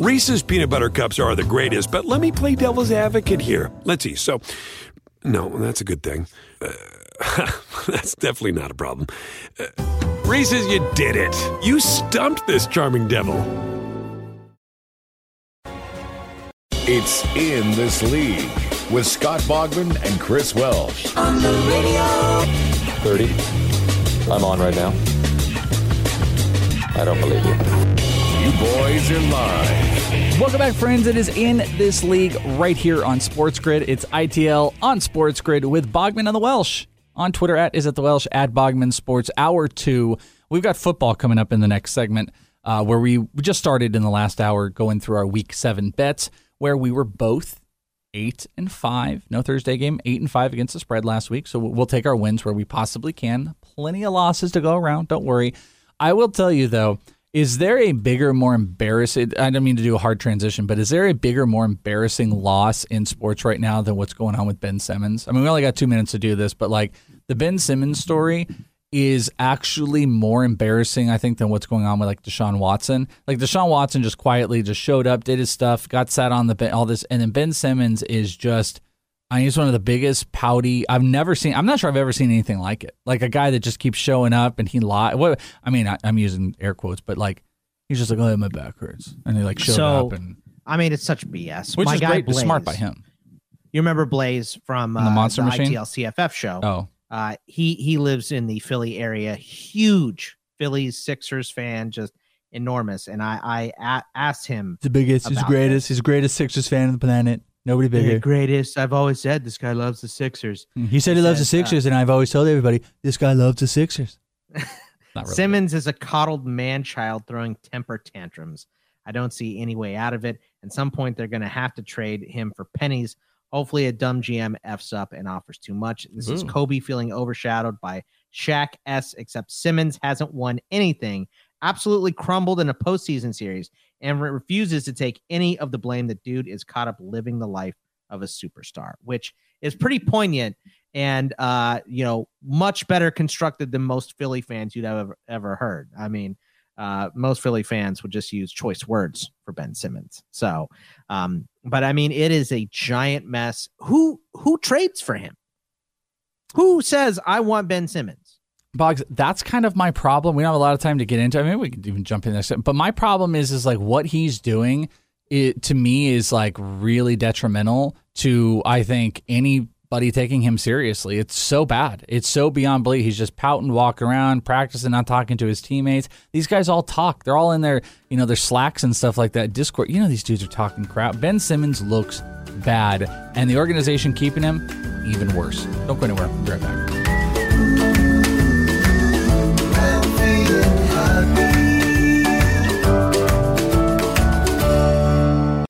Reese's peanut butter cups are the greatest, but let me play devil's advocate here. Let's see. So, no, that's a good thing. Uh, that's definitely not a problem. Uh, Reese's, you did it. You stumped this charming devil. It's In This League with Scott Bogman and Chris Welsh. On the radio. 30. I'm on right now. I don't believe you. Boys are live. Welcome back, friends. It is in this league right here on Sports Grid. It's ITL on Sports Grid with Bogman and the Welsh. On Twitter at is it the Welsh at Bogman Sports Hour Two. We've got football coming up in the next segment, uh, where we just started in the last hour going through our Week Seven bets, where we were both eight and five. No Thursday game, eight and five against the spread last week. So we'll take our wins where we possibly can. Plenty of losses to go around. Don't worry. I will tell you though is there a bigger, more embarrassing? I don't mean to do a hard transition, but is there a bigger, more embarrassing loss in sports right now than what's going on with Ben Simmons? I mean, we only got two minutes to do this, but like the Ben Simmons story is actually more embarrassing, I think, than what's going on with like Deshaun Watson. Like Deshaun Watson just quietly just showed up, did his stuff, got sat on the bench, all this, and then Ben Simmons is just I mean, he's one of the biggest pouty I've never seen. I'm not sure I've ever seen anything like it. Like a guy that just keeps showing up and he lie. What I mean, I, am using air quotes, but like he's just like, oh, my back hurts, and he like showed so, up and. I mean, it's such BS. Which my is guy great, Blaze, smart by him. You remember Blaze from uh, the Monster the Machine ITL CFF show? Oh, uh, he he lives in the Philly area. Huge Phillies Sixers fan, just enormous. And I I a- asked him the biggest, he's greatest, this. he's the greatest Sixers fan on the planet. Nobody bigger. The greatest. I've always said this guy loves the Sixers. He said he, loves says, the Sixers, uh, and I've always told everybody this guy loves the Sixers. really Simmons is a coddled man child throwing temper tantrums. I don't see any way out of it. At some point, they're going to have to trade him for pennies. Hopefully, a dumb GM f's up and offers too much. This Ooh. is Kobe feeling overshadowed by Shaq S. Except Simmons hasn't won anything. Absolutely crumbled in a postseason series and refuses to take any of the blame. The dude is caught up living the life of a superstar, which is pretty poignant and uh, you know much better constructed than most Philly fans you'd ever ever heard. I mean, uh, most Philly fans would just use choice words for Ben Simmons. So, um, but I mean, it is a giant mess. Who who trades for him? Who says I want Ben Simmons? Boggs, that's kind of my problem. We don't have a lot of time to get into. I mean, we could even jump in there. But my problem is, is like what he's doing. It to me is like really detrimental to I think anybody taking him seriously. It's so bad. It's so beyond belief. He's just pouting, walking around, practicing, not talking to his teammates. These guys all talk. They're all in their, you know, their slacks and stuff like that. Discord. You know, these dudes are talking crap. Ben Simmons looks bad, and the organization keeping him even worse. Don't go anywhere. Be right back.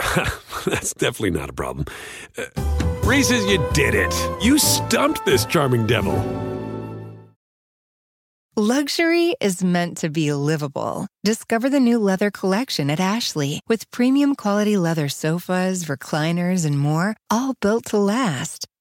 that's definitely not a problem. Uh, Reese's, you did it. You stumped this charming devil. Luxury is meant to be livable. Discover the new leather collection at Ashley with premium quality leather sofas, recliners, and more, all built to last.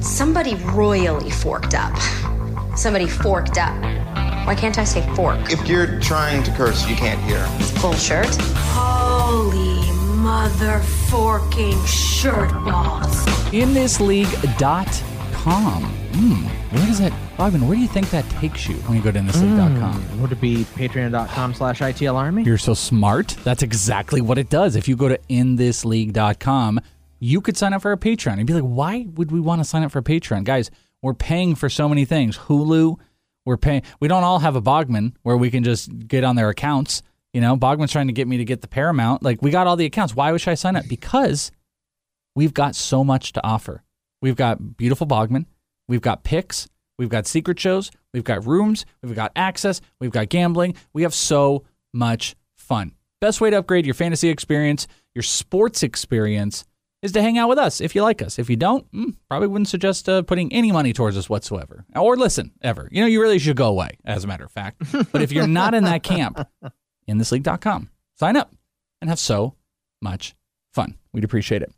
Somebody royally forked up. Somebody forked up. Why can't I say fork? If you're trying to curse, you can't hear. It's full shirt. Holy mother forking shirt balls. InThisLeague.com. Hmm, where does that, Bogman, where do you think that takes you when you go to InThisLeague.com? Mm, would it be patreon.com slash ITL Army? You're so smart. That's exactly what it does. If you go to InThisLeague.com, you could sign up for a Patreon. You'd be like, why would we want to sign up for a Patreon? Guys, we're paying for so many things. Hulu, we're paying. We don't all have a Bogman where we can just get on their accounts. You know, Bogman's trying to get me to get the Paramount. Like, we got all the accounts. Why should I sign up? Because we've got so much to offer. We've got beautiful Bogman. We've got picks. We've got secret shows. We've got rooms. We've got access. We've got gambling. We have so much fun. Best way to upgrade your fantasy experience, your sports experience, is to hang out with us if you like us. If you don't, mm, probably wouldn't suggest uh, putting any money towards us whatsoever. Or listen, ever. You know, you really should go away, as a matter of fact. But if you're not in that camp, inthisleague.com, sign up and have so much fun. We'd appreciate it.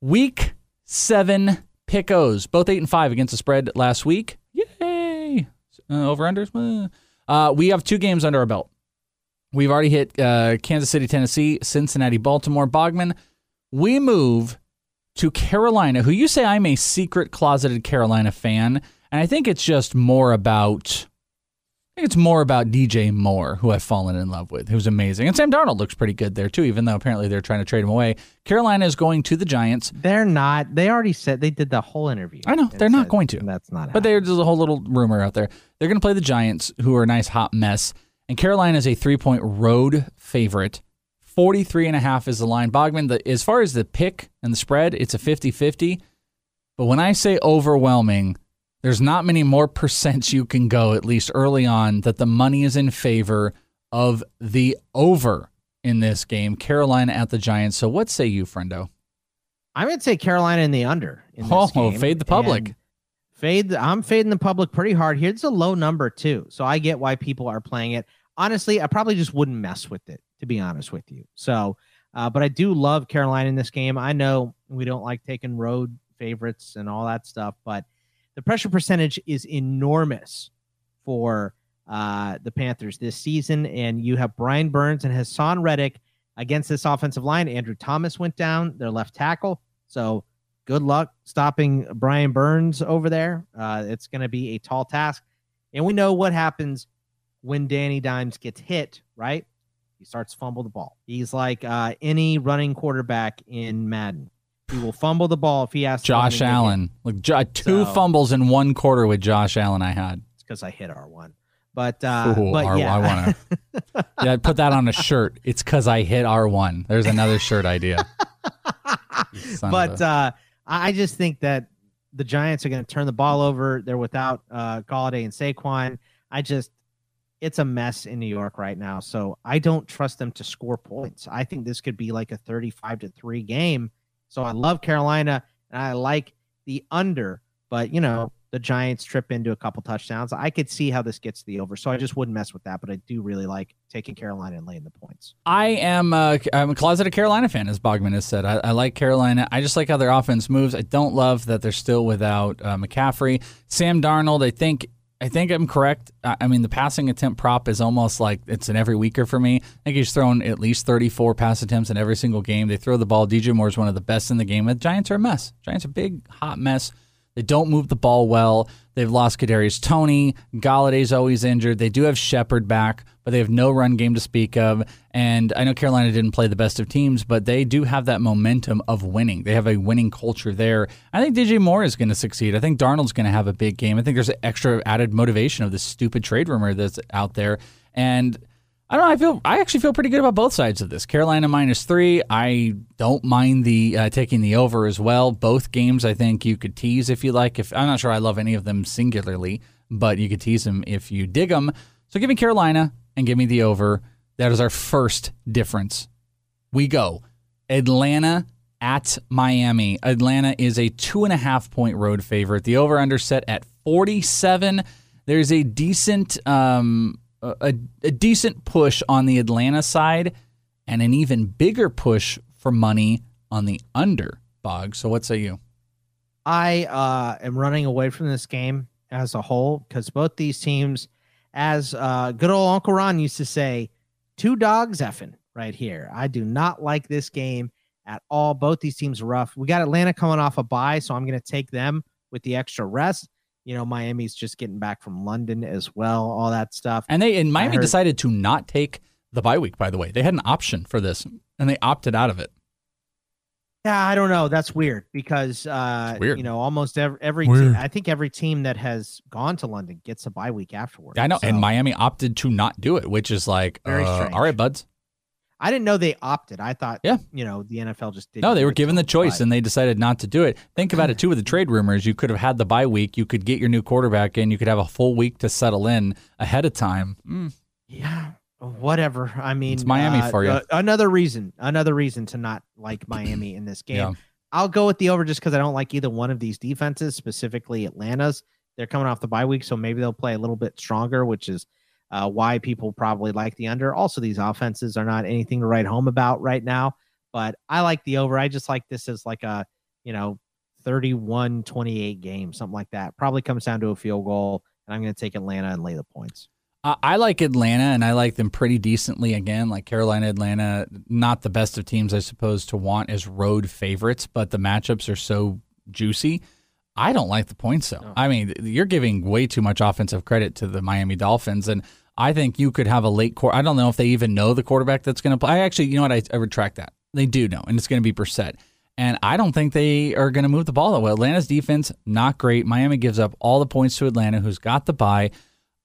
Week seven pickos, both eight and five against the spread last week. Yay! Uh, over unders. Uh, we have two games under our belt. We've already hit uh, Kansas City, Tennessee, Cincinnati, Baltimore, Bogman. We move to Carolina, who you say I'm a secret closeted Carolina fan, and I think it's just more about. I think it's more about DJ Moore, who I've fallen in love with, who's amazing. And Sam Darnold looks pretty good there, too, even though apparently they're trying to trade him away. Carolina is going to the Giants. They're not. They already said they did the whole interview. I know. They're not going to. That's not it. But there's a whole little rumor out there. They're going to play the Giants, who are a nice hot mess. And Carolina is a three point road favorite. 43 and a half is the line. Bogman, the, as far as the pick and the spread, it's a 50 50. But when I say overwhelming, there's not many more percents you can go, at least early on, that the money is in favor of the over in this game. Carolina at the Giants. So what say you, friendo? I'm going to say Carolina in the under. In this Oh, game. fade the public. And Fade. The, I'm fading the public pretty hard here. It's a low number too, so I get why people are playing it. Honestly, I probably just wouldn't mess with it, to be honest with you. So, uh, but I do love Carolina in this game. I know we don't like taking road favorites and all that stuff, but the pressure percentage is enormous for uh, the Panthers this season. And you have Brian Burns and Haason Reddick against this offensive line. Andrew Thomas went down, their left tackle. So good luck stopping Brian Burns over there. Uh, it's going to be a tall task. And we know what happens when Danny Dimes gets hit, right? He starts to fumble the ball. He's like uh, any running quarterback in Madden. He will fumble the ball if he has to. Josh Allen. Like jo- two So- fumbles in one quarter with Josh Allen. I had. It's because I hit R1. But, uh, Ooh, but R- yeah. I want to. yeah, put that on a shirt. It's because I hit R one. There's another shirt idea. But a- uh, I I just think that the Giants are going to turn the ball over. They're without uh, Golladay and Saquon. I just, it's a mess in New York right now. So I don't trust them to score points. I think this could be like a 35 to 3 game. So I love Carolina and I like the under, but you know, the Giants trip into a couple touchdowns. I could see how this gets the over. So I just wouldn't mess with that, but I do really like taking Carolina and laying the points. I am uh, I'm a closeted Carolina fan, as Bogman has said. I, I like Carolina. I just like how their offense moves. I don't love that they're still without uh, McCaffrey, Sam Darnold. I think I think I'm correct. I mean, the passing attempt prop is almost like it's an every weeker for me. I think he's thrown at least 34 pass attempts in every single game. They throw the ball. DJ Moore is one of the best in the game. The Giants are a mess. Giants are a big hot mess. They don't move the ball well. They've lost Kadarius Toney. Golladay's always injured. They do have Shepard back, but they have no run game to speak of. And I know Carolina didn't play the best of teams, but they do have that momentum of winning. They have a winning culture there. I think DJ Moore is going to succeed. I think Darnold's going to have a big game. I think there's an extra added motivation of this stupid trade rumor that's out there. And I don't know. I feel I actually feel pretty good about both sides of this. Carolina minus three. I don't mind the uh, taking the over as well. Both games, I think you could tease if you like. If I'm not sure I love any of them singularly, but you could tease them if you dig them. So give me Carolina and give me the over. That is our first difference. We go Atlanta at Miami. Atlanta is a two and a half point road favorite. The over under set at 47. There's a decent um, a, a decent push on the Atlanta side and an even bigger push for money on the under bog. So what say you? I uh, am running away from this game as a whole because both these teams, as uh, good old Uncle Ron used to say, two dogs effing right here. I do not like this game at all. Both these teams are rough. We got Atlanta coming off a bye, so I'm going to take them with the extra rest. You know, Miami's just getting back from London as well, all that stuff. And they and Miami heard, decided to not take the bye week, by the way. They had an option for this and they opted out of it. Yeah, I don't know. That's weird because uh weird. you know, almost every every team, I think every team that has gone to London gets a bye week afterwards. I know, so. and Miami opted to not do it, which is like uh. All right, buds. I didn't know they opted. I thought, yeah, you know, the NFL just did. No, they were given the choice and they decided not to do it. Think about it too with the trade rumors. You could have had the bye week. You could get your new quarterback in. You could have a full week to settle in ahead of time. Mm. Yeah, whatever. I mean, it's Miami uh, for you. Uh, another reason, another reason to not like Miami in this game. Yeah. I'll go with the over just because I don't like either one of these defenses, specifically Atlanta's. They're coming off the bye week, so maybe they'll play a little bit stronger, which is uh, why people probably like the under. Also, these offenses are not anything to write home about right now, but I like the over. I just like this as like a, you know, 31 28 game, something like that. Probably comes down to a field goal, and I'm going to take Atlanta and lay the points. Uh, I like Atlanta, and I like them pretty decently. Again, like Carolina, Atlanta, not the best of teams, I suppose, to want as road favorites, but the matchups are so juicy. I don't like the points though. No. I mean, you're giving way too much offensive credit to the Miami Dolphins, and I think you could have a late quarter. I don't know if they even know the quarterback that's going to play. I actually, you know what? I, I retract that. They do know, and it's going to be Brissett. And I don't think they are going to move the ball that well. Atlanta's defense not great. Miami gives up all the points to Atlanta, who's got the bye.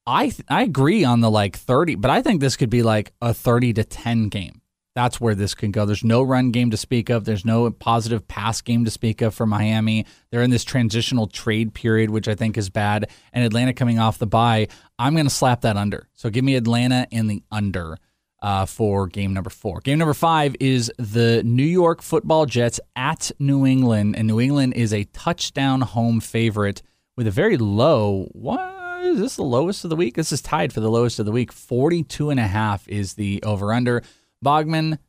I I agree on the like thirty, but I think this could be like a thirty to ten game that's where this can go. There's no run game to speak of. There's no positive pass game to speak of for Miami. They're in this transitional trade period, which I think is bad. And Atlanta coming off the bye, I'm going to slap that under. So give me Atlanta in the under uh, for game number four. Game number five is the New York Football Jets at New England, and New England is a touchdown home favorite with a very low. What? Is this the lowest of the week? This is tied for the lowest of the week. 42 and a half is the over under. Bogman,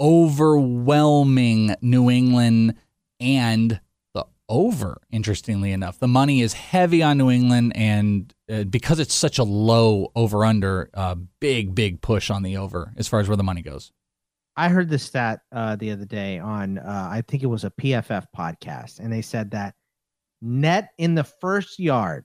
overwhelming New England and the over, interestingly enough. The money is heavy on New England, and uh, because it's such a low over under, uh, big, big push on the over as far as where the money goes. I heard this stat uh, the other day on, uh, I think it was a PFF podcast, and they said that net in the first yard,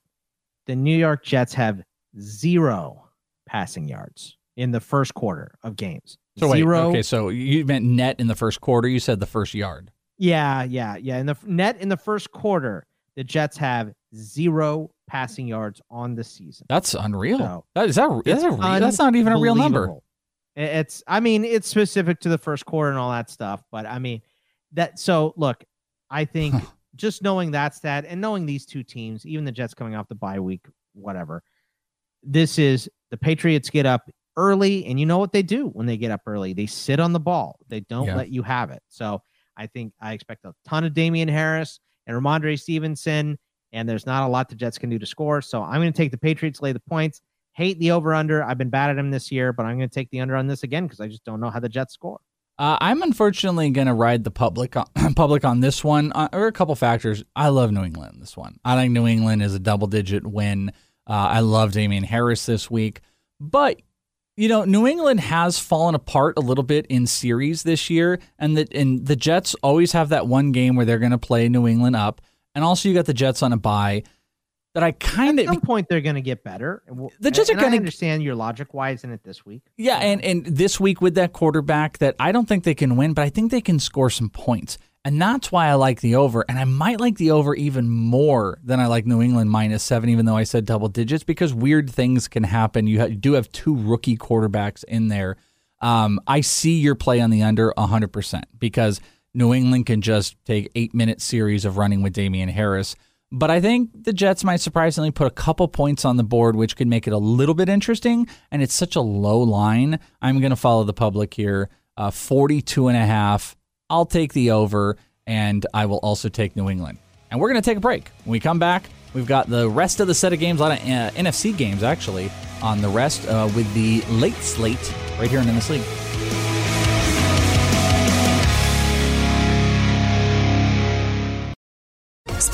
the New York Jets have zero passing yards in the first quarter of games. So Zero. Wait, okay, so you meant net in the first quarter. You said the first yard. Yeah, yeah, yeah. In the net in the first quarter, the Jets have zero passing yards on the season. That's unreal. So that is that that's, a, that's not even a real number. It's I mean it's specific to the first quarter and all that stuff, but I mean that so look, I think just knowing that stat and knowing these two teams, even the Jets coming off the bye week, whatever. This is the Patriots get up early, and you know what they do when they get up early? They sit on the ball. They don't yeah. let you have it. So I think I expect a ton of Damien Harris and Rhamondre Stevenson, and there's not a lot the Jets can do to score. So I'm going to take the Patriots, lay the points. Hate the over under. I've been bad at them this year, but I'm going to take the under on this again because I just don't know how the Jets score. Uh, I'm unfortunately going to ride the public on, public on this one. Uh, there are a couple factors. I love New England this one. I think New England is a double digit win. Uh, I love Damien Harris this week, but you know, New England has fallen apart a little bit in series this year, and the and the Jets always have that one game where they're going to play New England up, and also you got the Jets on a bye. That I kind of at some point they're going to get better. The Jets and, are going to understand your logic. Why isn't it this week? Yeah, and and this week with that quarterback, that I don't think they can win, but I think they can score some points. And that's why I like the over. And I might like the over even more than I like New England minus seven, even though I said double digits, because weird things can happen. You, ha- you do have two rookie quarterbacks in there. Um, I see your play on the under 100% because New England can just take eight minute series of running with Damien Harris. But I think the Jets might surprisingly put a couple points on the board, which could make it a little bit interesting. And it's such a low line. I'm going to follow the public here. Uh, 42 and a half. I'll take the over, and I will also take New England. And we're going to take a break. When we come back, we've got the rest of the set of games, a lot of uh, NFC games actually, on the rest uh, with the late slate right here in this league.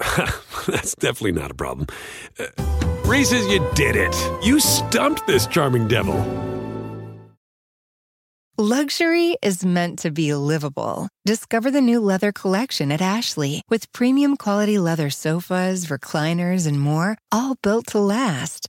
that's definitely not a problem. Uh, Reese's, you did it. You stumped this charming devil. Luxury is meant to be livable. Discover the new leather collection at Ashley with premium quality leather sofas, recliners, and more, all built to last.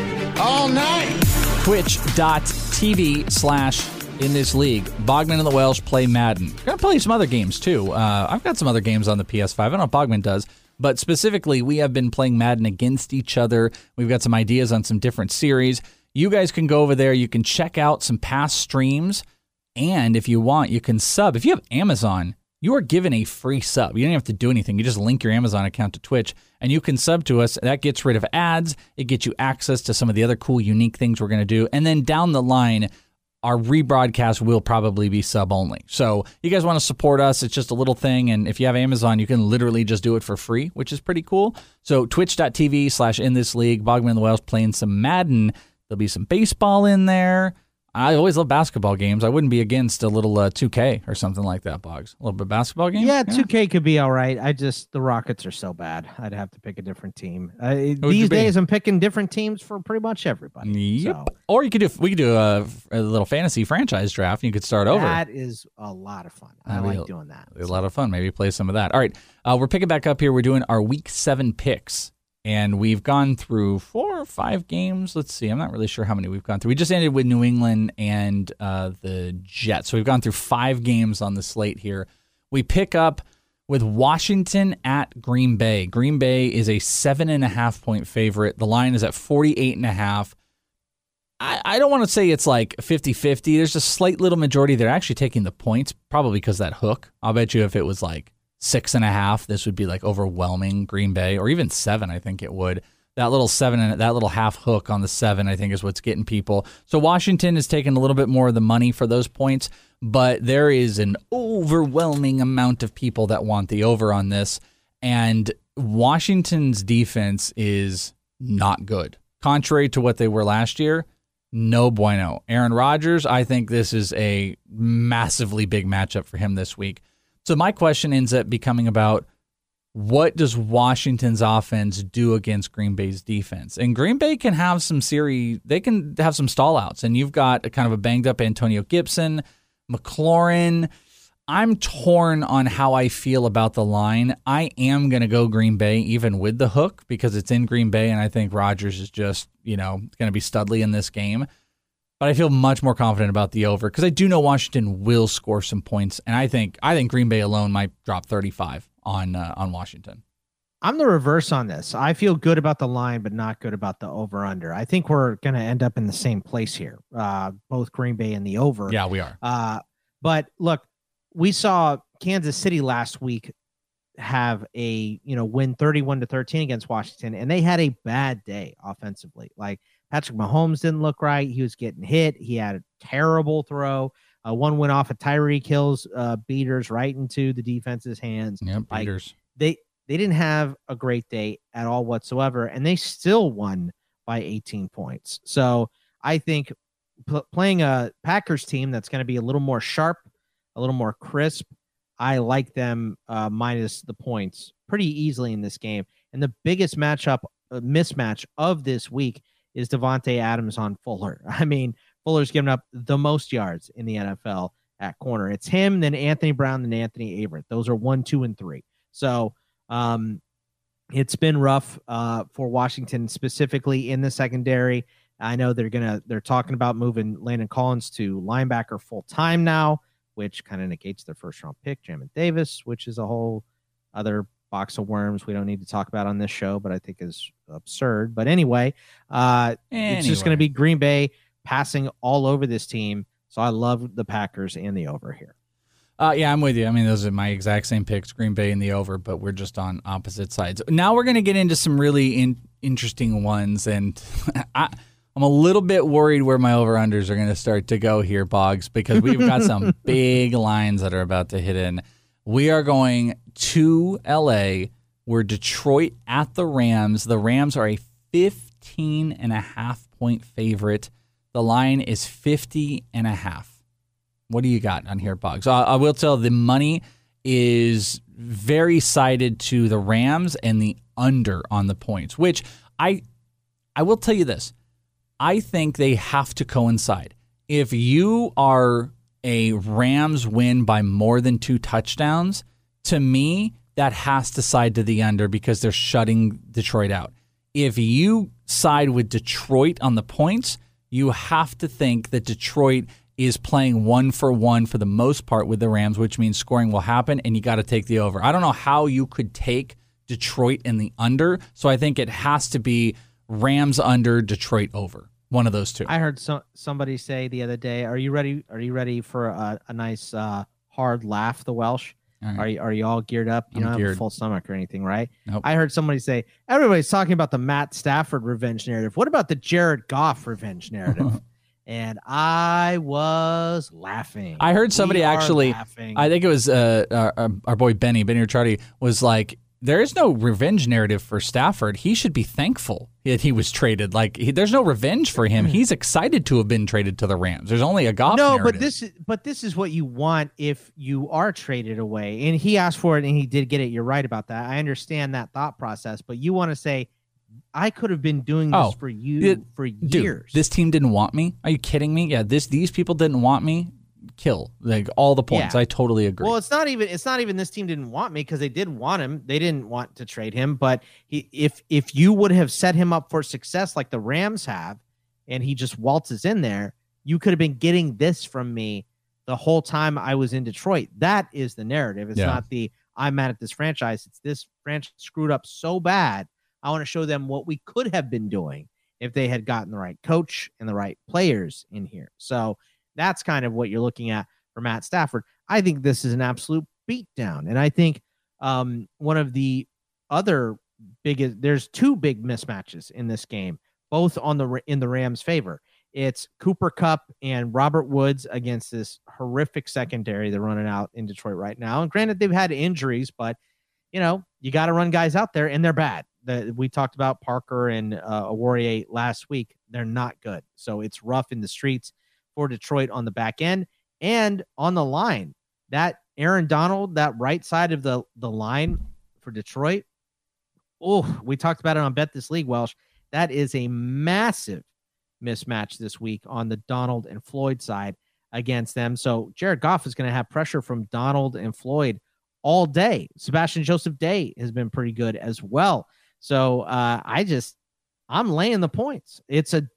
All night! Twitch.tv slash in this league. Bogman and the Welsh play Madden. Gonna play some other games too. Uh, I've got some other games on the PS5. I don't know if Bogman does, but specifically, we have been playing Madden against each other. We've got some ideas on some different series. You guys can go over there. You can check out some past streams. And if you want, you can sub. If you have Amazon, you are given a free sub. You don't have to do anything. You just link your Amazon account to Twitch and you can sub to us. That gets rid of ads. It gets you access to some of the other cool, unique things we're going to do. And then down the line, our rebroadcast will probably be sub only. So you guys want to support us, it's just a little thing. And if you have Amazon, you can literally just do it for free, which is pretty cool. So twitch.tv slash in this league, Bogman the Welsh playing some Madden. There'll be some baseball in there. I always love basketball games. I wouldn't be against a little uh, 2K or something like that, Boggs. A little bit of basketball game? Yeah, 2K could be all right. I just, the Rockets are so bad. I'd have to pick a different team. Uh, these days, I'm picking different teams for pretty much everybody. Yep. So Or you could do, we could do a, a little fantasy franchise draft and you could start over. that is a lot of fun. I That'd like a- doing that. It's a lot of fun. Maybe play some of that. All right. Uh, we're picking back up here. We're doing our week seven picks. And we've gone through four or five games. Let's see. I'm not really sure how many we've gone through. We just ended with New England and uh, the Jets. So we've gone through five games on the slate here. We pick up with Washington at Green Bay. Green Bay is a seven and a half point favorite. The line is at 48 and a half. I, I don't want to say it's like 50 50. There's a slight little majority. They're actually taking the points, probably because that hook. I'll bet you if it was like six and a half, this would be like overwhelming Green Bay, or even seven, I think it would. That little seven and that little half hook on the seven, I think, is what's getting people. So Washington is taking a little bit more of the money for those points, but there is an overwhelming amount of people that want the over on this. And Washington's defense is not good. Contrary to what they were last year, no bueno. Aaron Rodgers, I think this is a massively big matchup for him this week. So my question ends up becoming about what does Washington's offense do against Green Bay's defense? And Green Bay can have some series, they can have some stallouts. And you've got a kind of a banged up Antonio Gibson, McLaurin. I'm torn on how I feel about the line. I am going to go Green Bay even with the hook because it's in Green Bay and I think Rodgers is just, you know, going to be studly in this game. But I feel much more confident about the over because I do know Washington will score some points and I think I think Green Bay alone might drop 35 on uh, on Washington. I'm the reverse on this. I feel good about the line, but not good about the over under. I think we're going to end up in the same place here, uh, both Green Bay and the over. Yeah, we are. Uh, but look, we saw Kansas City last week have a you know win 31 to 13 against Washington, and they had a bad day offensively. Like Patrick Mahomes didn't look right. He was getting hit. He had a terrible throw. Uh, one went off of Tyreek Hill's uh, beaters right into the defense's hands. Yep, like, beaters. They they didn't have a great day at all whatsoever, and they still won by 18 points. So I think p- playing a Packers team that's going to be a little more sharp, a little more crisp, I like them uh, minus the points pretty easily in this game. And the biggest matchup uh, mismatch of this week is Davante Adams on Fuller. I mean, Fuller's given up the most yards in the NFL at corner. It's him, then Anthony Brown, then Anthony Averett. Those are one, two, and three. So um, it's been rough uh, for Washington, specifically in the secondary. I know they're gonna they're talking about moving Landon Collins to linebacker full time now, which kind of negates their first round pick, Jamin Davis, which is a whole other box of worms we don't need to talk about on this show, but I think is absurd. But anyway, uh, anyway. it's just going to be Green Bay passing all over this team. So I love the Packers and the over here. Uh, yeah, I'm with you. I mean, those are my exact same picks, Green Bay and the over, but we're just on opposite sides. Now we're going to get into some really in, interesting ones, and I, I'm a little bit worried where my over unders are going to start to go here, Boggs, because we've got some big lines that are about to hit in. We are going to LA. We're Detroit at the Rams. The Rams are a 15 and a half point favorite. The line is 50 and a half. What do you got on here, Boggs? I, I will tell the money is very sided to the Rams and the under on the points, which I I will tell you this. I think they have to coincide. If you are a Rams win by more than two touchdowns, to me, that has to side to the under because they're shutting Detroit out. If you side with Detroit on the points, you have to think that Detroit is playing one for one for the most part with the Rams, which means scoring will happen, and you got to take the over. I don't know how you could take Detroit in the under, so I think it has to be Rams under, Detroit over. One of those two. I heard so, somebody say the other day, "Are you ready? Are you ready for a, a nice uh, hard laugh?" The Welsh. Right. Are you are you all geared up? You I'm don't have a full stomach or anything, right? Nope. I heard somebody say everybody's talking about the Matt Stafford revenge narrative. What about the Jared Goff revenge narrative? and I was laughing. I heard somebody We actually. I think it was uh, our, our boy Benny Benny Ricciardi was like, "There is no revenge narrative for Stafford. He should be thankful that he was traded. Like, he, there's no revenge for him. Mm-hmm. He's excited to have been traded to the Rams. There's only a Goff. no, narrative. but this is but this is what you want if you are traded away. And he asked for it and he did get it. You're right about that. I understand that thought process, but you want to say, I could have been doing this Oh, for you it- for Dude, years. this team didn't want me. Are you kidding me? Yeah, this these people didn't want me. Kill like all the points. Yeah. I totally agree. Well, it's not even it's not even this team didn't want me because they did want him. They didn't want to trade him, but he, if if you would have set him up for success like the Rams have, and he just waltzes in there, you could have been getting this from me the whole time I was in Detroit. That is the narrative. It's Yeah. not the I'm mad at this franchise. It's this franchise screwed up so bad. I want to show them what we could have been doing if they had gotten the right coach and the right players in here. So that's kind of what you're looking at for Matt Stafford. I think this is an absolute beatdown. And I think um, one of the other biggest, there's two big mismatches in this game, both on the in the Rams' favor. It's Cooper Kupp and Robert Woods against this horrific secondary they're running out in Detroit right now. And granted, they've had injuries, but you know you got to run guys out there, and they're bad. The, we talked about Parker and uh, Warrior last week. They're not good, so it's rough in the streets for Detroit on the back end and on the line. That Aaron Donald, that right side of the the line for Detroit. Oh, we talked about it on Bet This League, Welsh. That is a massive mismatch this week on the Donald and Floyd side. against them. So Jared Goff is going to have pressure from Donald and Floyd all day. Sebastian Joseph Day has been pretty good as well. So uh, I just I'm laying the points. It's a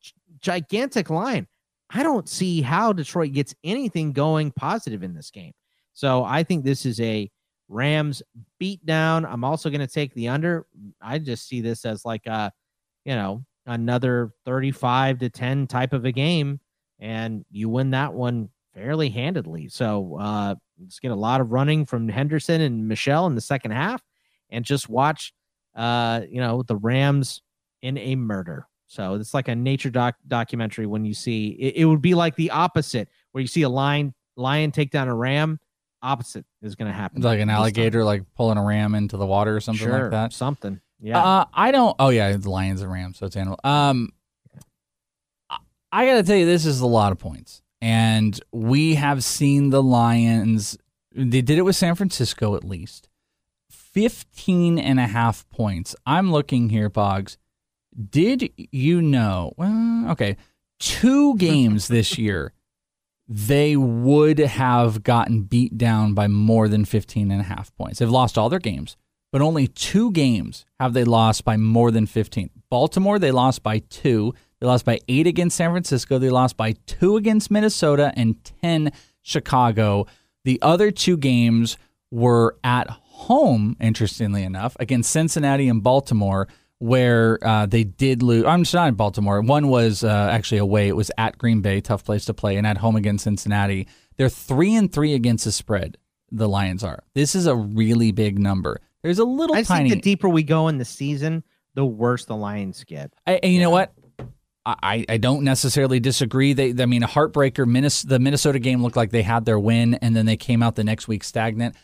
gigantic line. I don't see how Detroit gets anything going positive in this game. So I think this is a Rams beat down. I'm also going to take the under. I just see this as like a, you know, another 35 to 10 type of a game and you win that one fairly handedly. So uh let's get a lot of running from Henderson and Michel in the second half and just watch uh you know the Rams in a murder. So it's like a nature doc documentary when you see it, it would be like the opposite where you see a lion lion take down a ram opposite is going to happen. Like an alligator, like pulling a ram into the water or something sure, like that. Something. Yeah. Uh, I don't. Oh yeah, the lions and rams. So it's animal. Um, I got to tell you, this is a lot of points, and we have seen the Lions. They did it with San Francisco at least. 15 and a half points. I'm looking here, Boggs. Did you know? Well, okay. Two games this year they would have gotten beat down by more than 15 and a half points. They've lost all their games, but only two games have they lost by more than 15. Baltimore, they lost by two. They lost by eight against San Francisco. They lost by two against Minnesota and 10 Chicago. The other two games were at home, interestingly enough, against Cincinnati and Baltimore where uh, they did lose. I'm not in Baltimore. One was uh, actually away. It was at Green Bay, tough place to play, and at home against Cincinnati. They're three and three against the spread. The Lions are. This is a really big number. There's a little tiny. I tiny. think the deeper we go in the season, the worse the Lions get. I, and you know what? I, I don't necessarily disagree. They, I mean, a heartbreaker. The Minnesota game looked like they had their win, and then they came out the next week stagnant.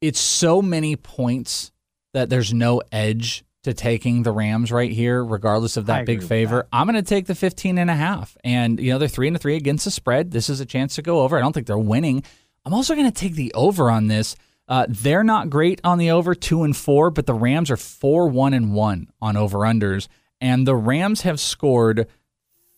It's so many points that there's no edge to taking the Rams right here, regardless of that big favor. that. I'm going to take the 15 and a half. And, you know, they're three and a three against the spread. This is a chance to go over. I don't think they're winning. I'm also going to take the over on this. Uh, they're not great on the over, two and four, but the Rams are four, one, and one on over unders. And the Rams have scored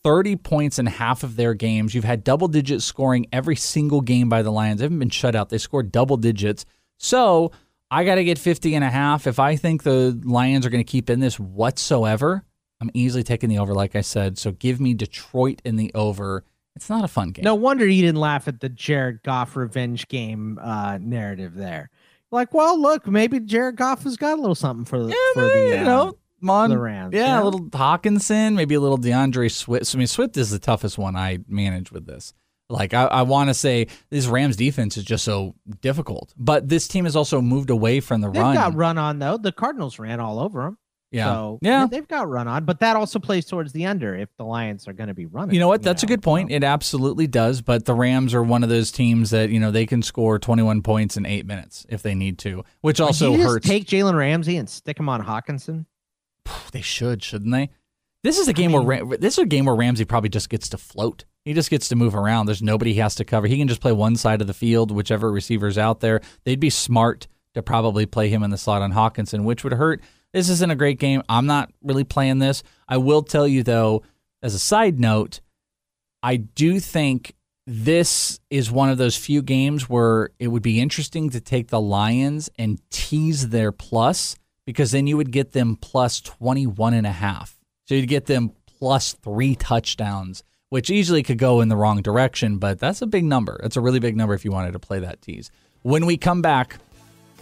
30 points in half of their games. You've had double digit scoring every single game by the Lions. They haven't been shut out. They scored double digits. So I got to get 50 and a half. If I think the Lions are going to keep in this whatsoever, I'm easily taking the over, like I said. So give me Detroit in the over. It's not a fun game. No wonder you didn't laugh at the Jared Goff revenge game uh, narrative there. Like, well, look, maybe Jared Goff has got a little something for the Yeah, for the you uh, know, Mon, the Rams. Yeah, yeah. a little Hockenson, maybe a little DeAndre Swift. I mean, Swift is the toughest one I manage with this. Like, I, I want to say this Rams defense is just so difficult, but this team has also moved away from the run. They've run. got run on though. The Cardinals ran all over them. Yeah. So Yeah. they've got run on, but that also plays towards the under if the Lions are going to be running. You know what? That's a good point. It absolutely does. But the Rams are one of those teams that you know they can score 21 points in eight minutes if they need to, which also you just hurts. Take Jalen Ramsey and stick him on Hockenson. They should, shouldn't they? This is a game where Ra- this is a game where Ramsey probably just gets to float. He just gets to move around. There's nobody he has to cover. He can just play one side of the field, whichever receiver's out there. They'd be smart to probably play him in the slot on Hockenson, which would hurt. This isn't a great game. I'm not really playing this. I will tell you though, as a side note, I do think this is one of those few games where it would be interesting to take the Lions and tease their plus because then you would get them plus 21 and a half. So you'd get them plus 3 touchdowns, which easily could go in the wrong direction, but that's a big number. That's a really big number if you wanted to play that tease. When we come back,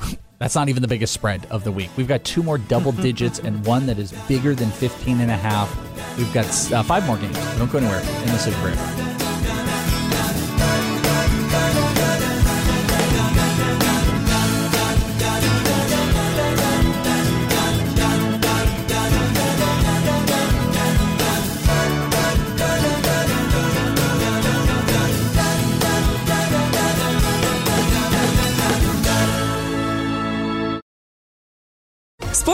that's not even the biggest spread of the week. We've got two more double digits and one that is bigger than 15 and a half. We've got uh, five more games. Don't go anywhere in the Super Break.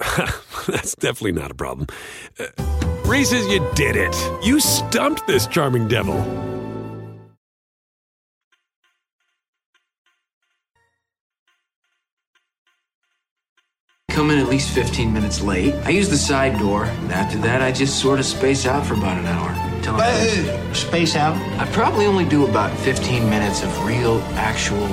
that's definitely not a problem. Uh, Reese's, you did it. You stumped this charming devil. Come in at least 15 minutes late. I use the side door, and after that, I just sort of space out for about an hour. Till I'm Uh, space out? I probably only do about 15 minutes of real, actual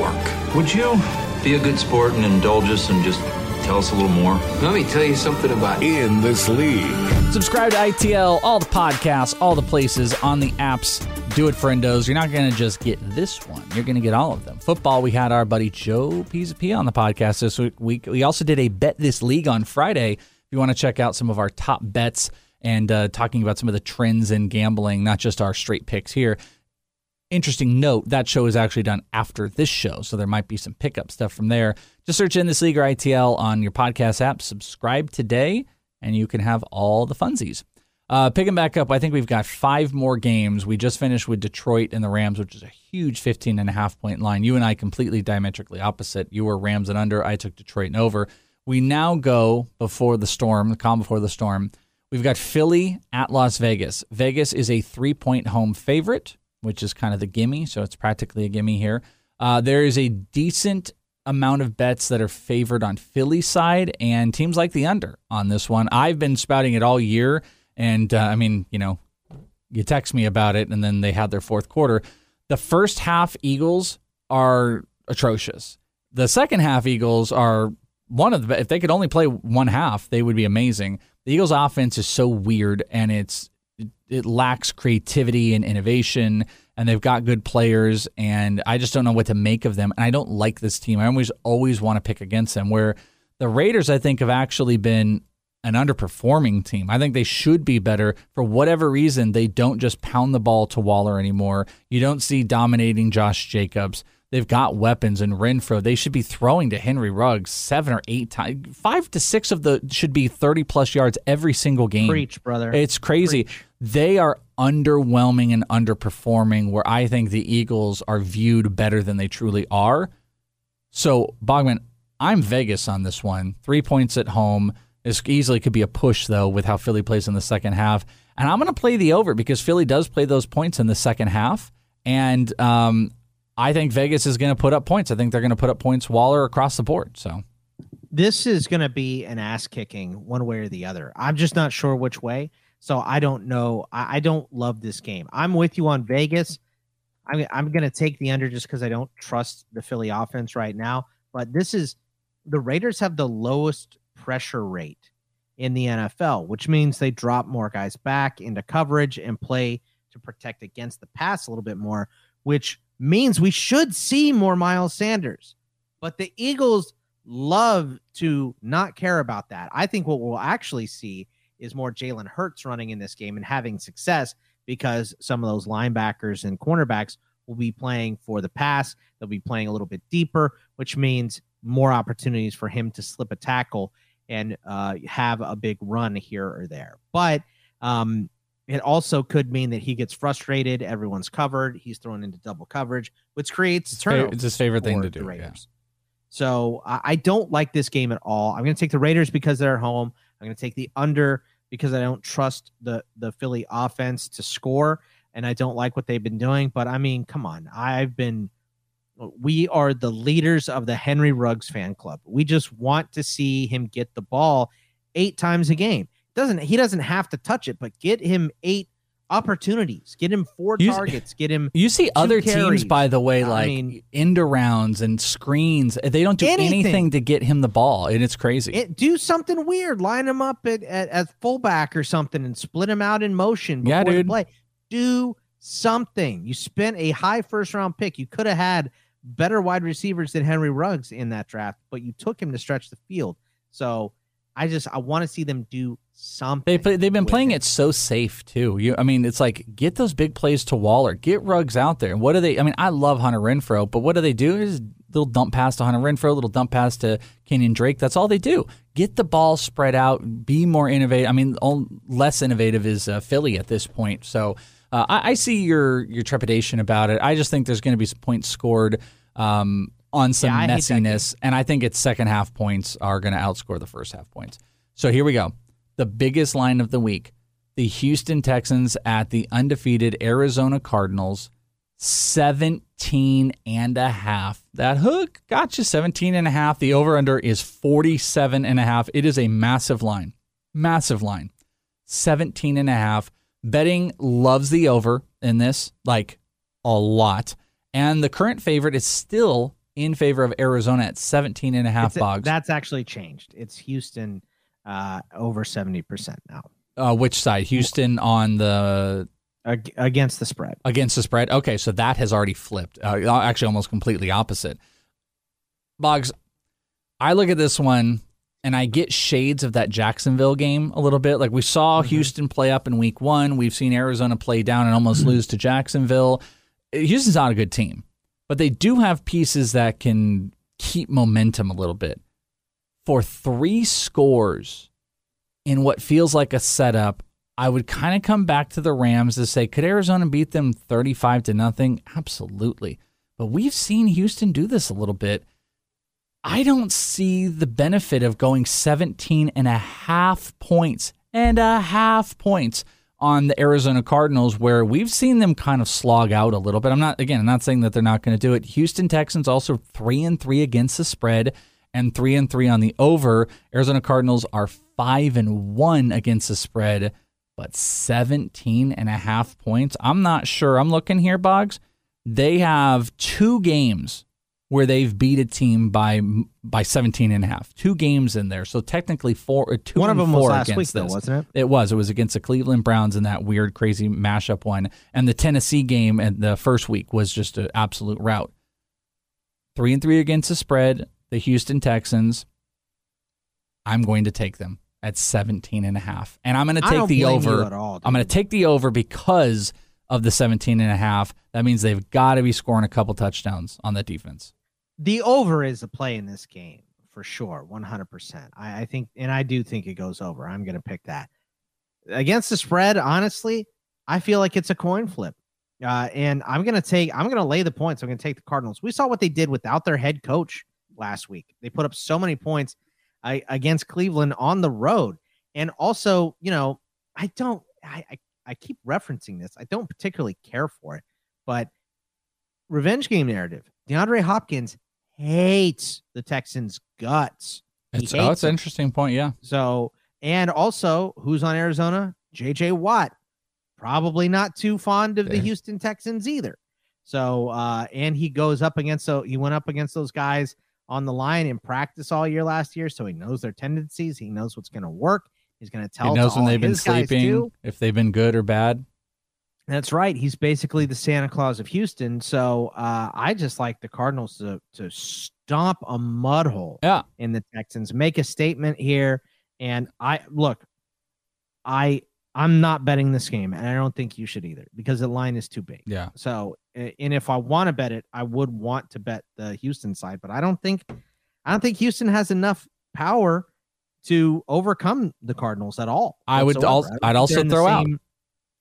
work. Would you be a good sport and indulge us and just tell us a little more? Let me tell you something about In this league. Subscribe to ITL, all the podcasts, all the places on the apps. Do it, friendos. You're not going to just get this one. You're going to get all of them. Football, we had our buddy Joe Pisapia on the podcast this week. We also did a Bet This League on Friday. If you want to check out some of our top bets and uh, talking about some of the trends in gambling, not just our straight picks here. Interesting note, that show is actually done after this show, so there might be some pickup stuff from there. Just search in this league or ITL on your podcast app. Subscribe today, and you can have all the funsies. Uh, picking back up, I think we've got five more games. We just finished with Detroit and the Rams, which is a huge 15 and a half point line. You and I completely diametrically opposite. You were Rams and under. I took Detroit and over. We now go before the storm, the calm before the storm. We've got Philly at Las Vegas. Vegas is a three point home favorite, which is kind of the gimme. So it's practically a gimme here. Uh, there is a decent amount of bets that are favored on Philly side, and teams like the under on this one. I've been spouting it all year. And uh, I mean, you know, you text me about it, and then they had their fourth quarter. The first half Eagles are atrocious. The second half Eagles are one of the. If they could only play one half, they would be amazing. The Eagles' offense is so weird, and it's it lacks creativity and innovation, and they've got good players, and I just don't know what to make of them. And I don't like this team. I always always want to pick against them. Where the Raiders, I think, have actually been an underperforming team. I think they should be better. For whatever reason, they don't just pound the ball to Waller anymore. You don't see dominating Josh Jacobs. They've got weapons and Renfrow. They should be throwing to Henry Ruggs seven or eight times. Five to six of the should be 30 plus yards every single game. Preach, brother. It's crazy. Preach. They are underwhelming and underperforming where I think the Eagles are viewed better than they truly are. So, Bogman, I'm Vegas on this one. Three points at home. This easily could be a push, though, with how Philly plays in the second half. And I'm going to play the over because Philly does play those points in the second half. And um, I think Vegas is going to put up points. I think they're going to put up points Waller across the board. So this is going to be an ass kicking one way or the other. I'm just not sure which way. So I don't know. I, I don't love this game. I'm with you on Vegas. I'm, I'm going to take the under just because I don't trust the Philly offense right now. But this is the Raiders have the lowest pressure rate in the NFL, which means they drop more guys back into coverage and play to protect against the pass a little bit more, which means we should see more Miles Sanders. But the Eagles love to not care about that. I think what we'll actually see is more Jalen Hurts running in this game and having success because some of those linebackers and cornerbacks will be playing for the pass. They'll be playing a little bit deeper, which means more opportunities for him to slip a tackle and uh, have a big run here or there. But um, it also could mean that he gets frustrated. Everyone's covered. He's thrown into double coverage, which creates it's, turnovers. it's his favorite thing to do. Yeah. So I I don't like this game at all. I'm going to take the Raiders because they're at home. I'm going to take the under because I don't trust the the Philly offense to score, and I don't like what they've been doing. But I mean, come on, I've been. We are the leaders of the Henry Ruggs fan club. We just want to see him get the ball eight times a game. Doesn't he doesn't have to touch it, but get him eight opportunities. Get him four You- targets. Get him. You see other teams, by the way, I like mean- end arounds and screens. They don't do anything. Anything. to get him the ball, and it's crazy. It, do something weird. Line him up at, at, at fullback or something and split him out in motion. Yeah, before the dude. Play. Do something. You spent a high first round pick. You could have had better wide receivers than Henry Ruggs in that draft, but you took him to stretch the field. So I just I want to see them do something. They play, they've been playing it. it so safe too. You, I mean, it's like get those big plays to Waller, get Ruggs out there. And what do they? I mean, I love Hunter Renfrow, but what do they do? Is little dump pass to Hunter Renfrow, little dump pass to Kenyon Drake. That's all they do. Get the ball spread out, be more innovative. I mean, all, less innovative is uh, Philly at this point. So uh, I, I see your your trepidation about it. I just think there's going to be some points scored. Um, on some Yeah, I hate that messiness, and I think its second half points are going to outscore the first half points. So here we go. The biggest line of the week. The Houston Texans at the undefeated Arizona Cardinals. 17 and a half. That hook got you 17 and a half. The over under is 47 and a half. It is a massive line. Massive line. 17 and a half. Betting loves the over in this, like a lot. And the current favorite is still in favor of Arizona at 17 and a half It's- bogs. That's actually changed. It's Houston uh, over 70% now Uh, which side? Houston on the ag- against the spread. against the spread. Okay, so that has already flipped. Uh, actually, almost completely opposite. Boggs, I look at this one and I get shades of that Jacksonville game a little bit. Like we saw Houston play up in Week One, we've seen Arizona play down and almost lose to Jacksonville. Houston's not a good team, but they do have pieces that can keep momentum a little bit. For three scores in what feels like a setup, I would kind of come back to the Rams to say, could Arizona beat them 35 to nothing? Absolutely. But we've seen Houston do this a little bit. I don't see the benefit of going 17 and a half points and a half points on the Arizona Cardinals, where we've seen them kind of slog out a little bit. I'm not, again, I'm not saying that they're not going to do it. Houston Texans also three and three against the spread and three and three on the over. Arizona Cardinals are five and one against the spread, but 17 and a half points. I'm not sure. I'm looking here, Boggs. They have two games where they've beat a team by by 17 and a half. Two games in there. So technically four uh, two One of them was last week, though, this. wasn't it? It was. It was against the Cleveland Browns in that weird crazy mashup one. And the Tennessee game and the first week was just an absolute rout. 3 and 3 against the spread, the Houston Texans. I'm going to take them at 17 and a half. And I'm going to take the over. all, I'm going to take the over because of the 17 and a half. That means they've got to be scoring a couple touchdowns on that defense. The over is a play in this game for sure, 100%. I, I think, and I do think it goes over. I'm going to pick that. Against the spread, honestly, I feel like it's a coin flip. Uh, and I'm going to take, I'm going to lay the points. I'm going to take the Cardinals. We saw what they did without their head coach last week. They put up so many points uh, against Cleveland on the road. And also, you know, I don't, I, I, I keep referencing this. I don't particularly care for it, but revenge game narrative. DeAndre Hopkins hates the Texans' guts. He It's, oh, it's an interesting point. Yeah. So, and also, who's on Arizona? JJ Watt. Probably not too fond of the Houston Texans either. So, uh, and he goes up against, so he went up against those guys on the line in practice all year last year. So he knows their tendencies. He knows what's going to work. He's going to tell He knows when they've been sleeping, if they've been good or bad. That's right. He's basically the Santa Claus of Houston. So uh, I just like the Cardinals to to stomp a mud hole Yeah. in the Texans, make a statement here. And I look, I I'm not betting this game, and I don't think you should either because the line is too big. Yeah. So and if I want to bet it, I would want to bet the Houston side, but I don't think I don't think Houston has enough power to overcome the Cardinals at all. I would also- I'd also throw out- same-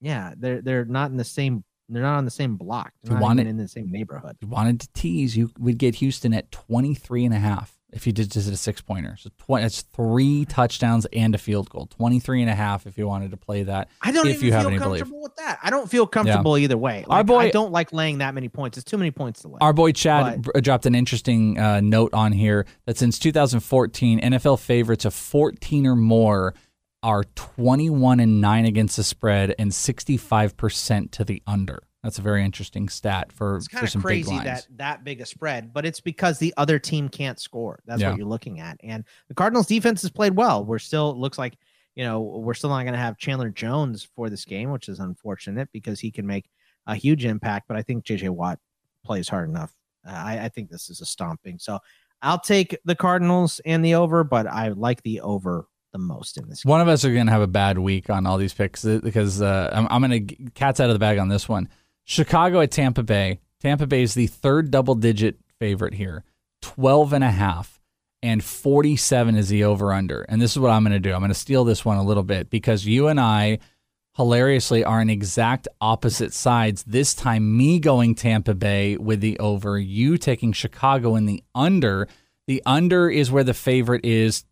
Yeah, they're they're not in the same. They're not on the same block. They're You not want even in the same neighborhood. you wanted to tease, you would get Houston at 23 and a half if you did just a six pointer. So 20, it's three touchdowns and a field goal. 23 and a half if you wanted to play that. I don't if even you have feel any belief. comfortable with that. I don't feel comfortable either way. Our boy- I don't like laying that many points. It's too many points to lay. Our boy Chad br- dropped an interesting uh, note on here that since 2014, NFL favorites of 14 or more are 21 and 9 against the spread and 65% to the under. That's a very interesting stat for, it's for kind some of big crazy lines. that that big a spread, but it's because the other team can't score. That's Yeah. what you're looking at. And the Cardinals defense has played well. We're still it looks like you know we're still not going to have Chandler Jones for this game, which is unfortunate because he can make a huge impact, but I think JJ Watt plays hard enough. Uh, I, I think this is a stomping. So I'll take the Cardinals and the over, but I like the over the most in this. Game. One of us are going to have a bad week on all these picks uh, because uh, I'm, I'm going to cats out of the bag on this one. Chicago at Tampa Bay. Tampa Bay is the third double digit favorite here, 12 and a half and 47 is the over under. And this is what I'm going to do. I'm going to steal this one a little bit because you and I hilariously are on exact opposite sides. This time, me going Tampa Bay with the over, you taking Chicago in the under. The under is where the favorite is,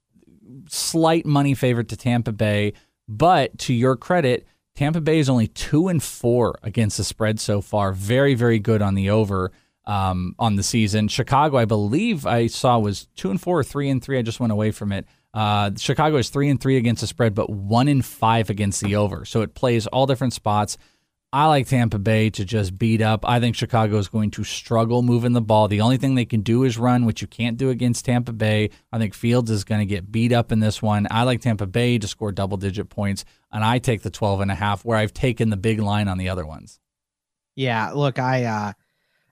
slight money favorite to Tampa Bay. But to your credit, Tampa Bay is only two and four against the spread so far. Very, very good on the over um, on the season. Chicago, I believe I saw was two and four or three and three. I just went away from it. Uh, Chicago is three and three against the spread, but one in five against the over. So it plays all different spots. I like Tampa Bay to just beat up. I think Chicago is going to struggle moving the ball. The only thing they can do is run, which you can't do against Tampa Bay. I think Fields is going to get beat up in this one. I like Tampa Bay to score double digit points, and I take the 12 and a half where I've taken the big line on the other ones. Yeah, look, I uh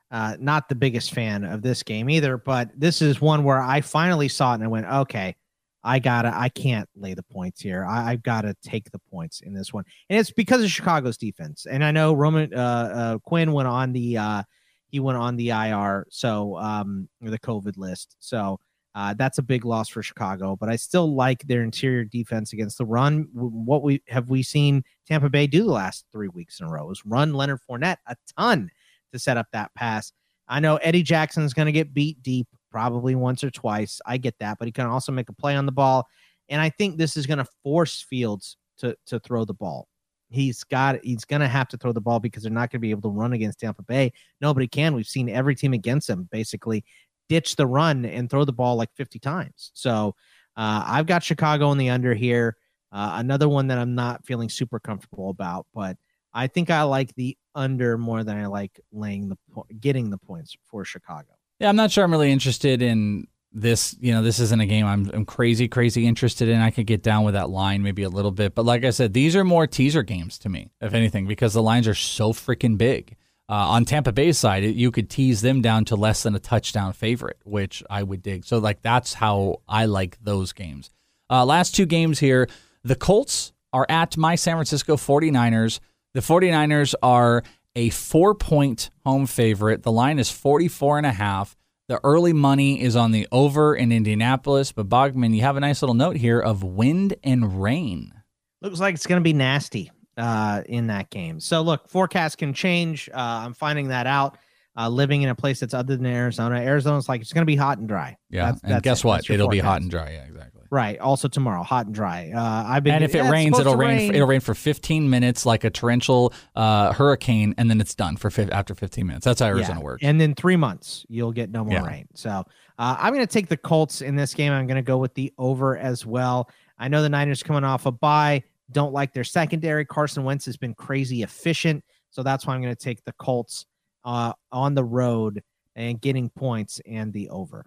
uh, not the biggest fan of this game either, but this is one where I finally saw it and I went, okay, I gotta, I can't lay the points here. I, have got to take the points in this one, and it's because of Chicago's defense. And I know Roman uh, uh, Quinn went on the, uh, he went on the IR, so um, the COVID list. So uh, that's a big loss for Chicago. But I still like their interior defense against the run. What we have we seen Tampa Bay do the last three weeks in a row is run Leonard Fournette a ton to set up that pass. I know Eddie Jackson's going to get beat deep probably once or twice. I get that, but he can also make a play on the ball. And I think this is going to force Fields to to throw the ball. He's got he's going to have to throw the ball because they're not going to be able to run against Tampa Bay. Nobody can. We've seen every team against them basically ditch the run and throw the ball like 50 times. So uh, I've got Chicago in the under here. Uh, another one that I'm not feeling super comfortable about, but I think I like the under more than I like laying the po- getting the points for Chicago. Yeah, I'm not sure I'm really interested in this. You know, this isn't a game I'm, I'm crazy, crazy interested in. I could get down with that line maybe a little bit, but like I said, these are more teaser games to me, if anything, because the lines are so freaking big. Uh, on Tampa Bay's side, you could tease them down to less than a touchdown favorite, which I would dig. So, like, that's how I like those games. Uh, last two games here the Colts are at my San Francisco 49ers. The 49ers are a four point home favorite. The line is 44 and a half. The early money is on the over in Indianapolis. But Bogman, you have a nice little note here of wind and rain. Looks like it's going to be nasty uh, in that game. So, look, forecast can change. Uh, I'm finding that out. Uh, living in a place that's other than Arizona. Arizona's like it's going to be hot and dry. Yeah, that's, and that's guess it. what? It'll forecast. be hot and dry. Yeah, exactly. Right. Also tomorrow, hot and dry. Uh, I've been. And if it yeah, rains, it'll rain, rain. It'll rain for 15 minutes, like a torrential uh, hurricane, and then it's done for fi- after 15 minutes. That's how Arizona yeah. works. And then three months, you'll get no more yeah. rain. So uh, I'm going to take the Colts in this game. I'm going to go with the over as well. I know the Niners coming off a bye. Don't like their secondary. Carson Wentz has been crazy efficient, so that's why I'm going to take the Colts uh, on the road and getting points and the over.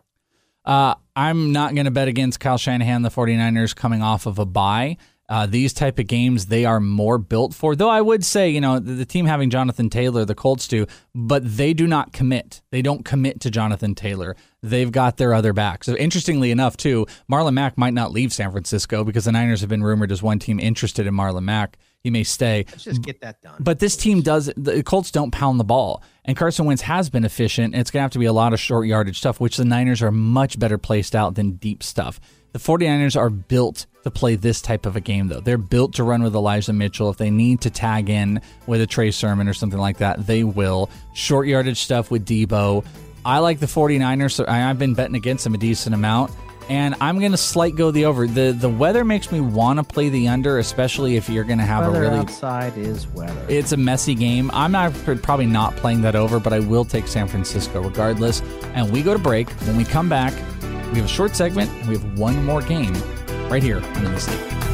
Uh, I'm not going to bet against Kyle Shanahan, the 49ers coming off of a bye. Uh, these type of games they are more built for. Though I would say, you know, the, the, team having Jonathan Taylor, the Colts do, but they do not commit. They don't commit to Jonathan Taylor. They've got their other back. So interestingly enough, too, Marlon Mack might not leave San Francisco because the Niners have been rumored as one team interested in Marlon Mack. He may stay. Let's just get that done. But this team does. The Colts don't pound the ball, and Carson Wentz has been efficient. And it's going to have to be a lot of short yardage stuff, which the Niners are much better placed out than deep stuff. The 49ers are built to play this type of a game, though. They're built to run with Elijah Mitchell. If they need to tag in with a Trey Sermon or something like that, they will. Short yardage stuff with Deebo. I like the 49ers. So I've been betting against them a decent amount and I'm going to slight go the over. the The weather makes me want to play the under, especially if you're going to have weather a really outside is weather. It's a messy game. I'm not probably not playing that over, but I will take San Francisco regardless. And we go to break. When we come back, we have a short segment. And we have one more game right here on the Sleep.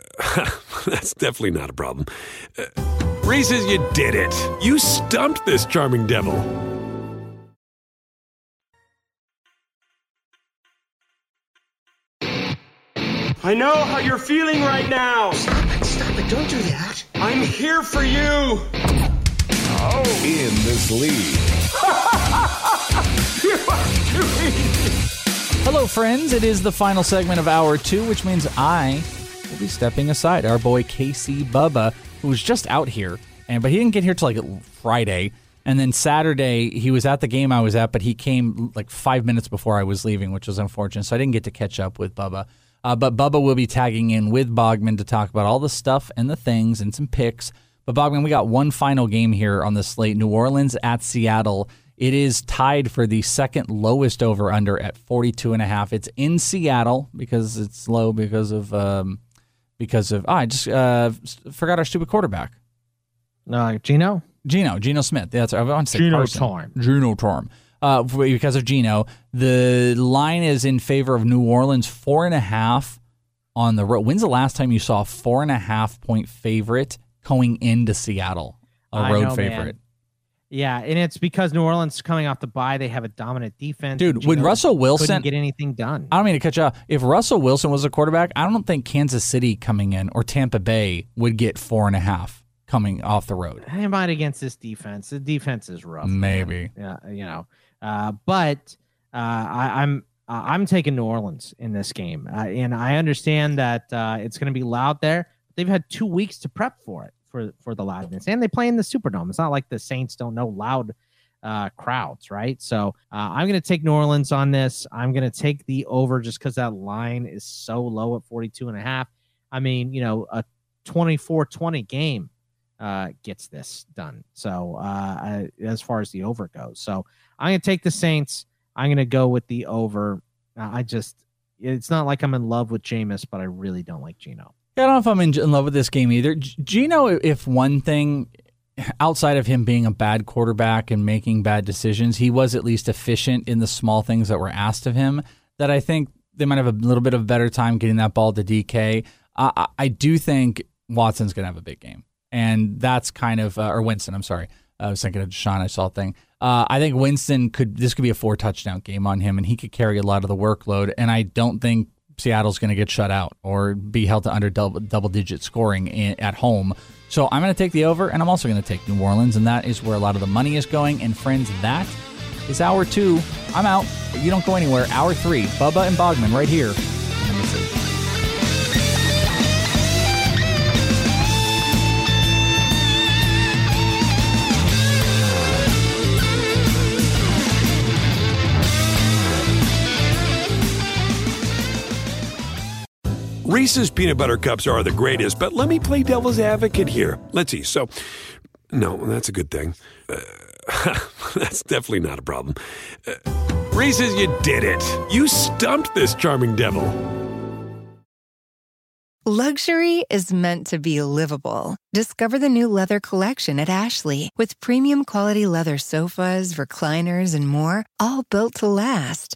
that's definitely not a problem. Uh, Reese's, you did it. You stumped this charming devil. I know how you're feeling right now. Stop it, stop it, don't do that. I'm here for you. Oh. In this league. you are doing Hello, friends. It is the final segment of hour two, which means I will be stepping aside. Our boy KC Bubba, who was just out here, and but he didn't get here till like Friday. And then Saturday, he was at the game I was at, but he came like five minutes before I was leaving, which was unfortunate. So I didn't get to catch up with Bubba. Uh, but Bubba will be tagging in with Bogman to talk about all the stuff and the things and some picks. But Bogman, we got one final game here on the slate New Orleans at Seattle. It is tied for the second lowest over under at 42 and a half. It's in Seattle because it's low because of um, because of oh, I just uh, forgot our stupid quarterback. Uh, Geno? Geno, Geno Smith. That's I want to say Carson. time. Geno Torm. Uh, because of Geno, the line is in favor of New Orleans four and a half on the road. When's the last time you saw a four and a half point favorite going into Seattle? A road know, man. Yeah, and it's because New Orleans coming off the bye, they have a dominant defense. Dude, when Russell Wilson- get anything done. I don't mean to cut you off. If Russell Wilson was a quarterback, I don't think Kansas City coming in or Tampa Bay would get four and a half coming off the road. I might against this defense. The defense is rough. man. Maybe. Yeah, you know. Uh, but uh, I, I'm uh, I'm taking New Orleans in this game, uh, and I understand that uh, it's going to be loud there. They've had two weeks to prep for it for for the loudness, and they play in the Superdome. It's not like the Saints don't know loud uh, crowds, right? So uh, I'm going to take New Orleans on this. I'm going to take the over just because that line is so low at 42 and a half. I mean, you know, a 24-20 game uh, gets this done. So uh, as far as the over goes, so I'm going to take the Saints. I'm going to go with the over. I just, it's not like I'm in love with Jameis, but I really don't like Geno. I don't know if I'm in, in love with this game either. Geno, if one thing outside of him being a bad quarterback and making bad decisions, he was at least efficient in the small things that were asked of him. That I think they might have a little bit of a better time getting that ball to DK. I, I, do think Watson's going to have a big game, and that's kind of uh, or Winston. I'm sorry, I was thinking of Sean. I saw a thing. Uh, I think Winston could. This could be a four touchdown game on him, and he could carry a lot of the workload. And I don't think Seattle's going to get shut out or be held to under double, double digit scoring in, at home. So I'm going to take the over, and I'm also going to take New Orleans, and that is where a lot of the money is going. And friends, that is hour two. I'm out. You don't go anywhere. Hour three, Bubba and Bogman right here. Reese's peanut butter cups are the greatest, but let me play devil's advocate here. Let's see. So, no, that's a good thing. Uh, that's definitely not a problem. Uh, Reese's, you did it. You stumped this charming devil. Luxury is meant to be livable. Discover the new leather collection at Ashley with premium quality leather sofas, recliners, and more, all built to last.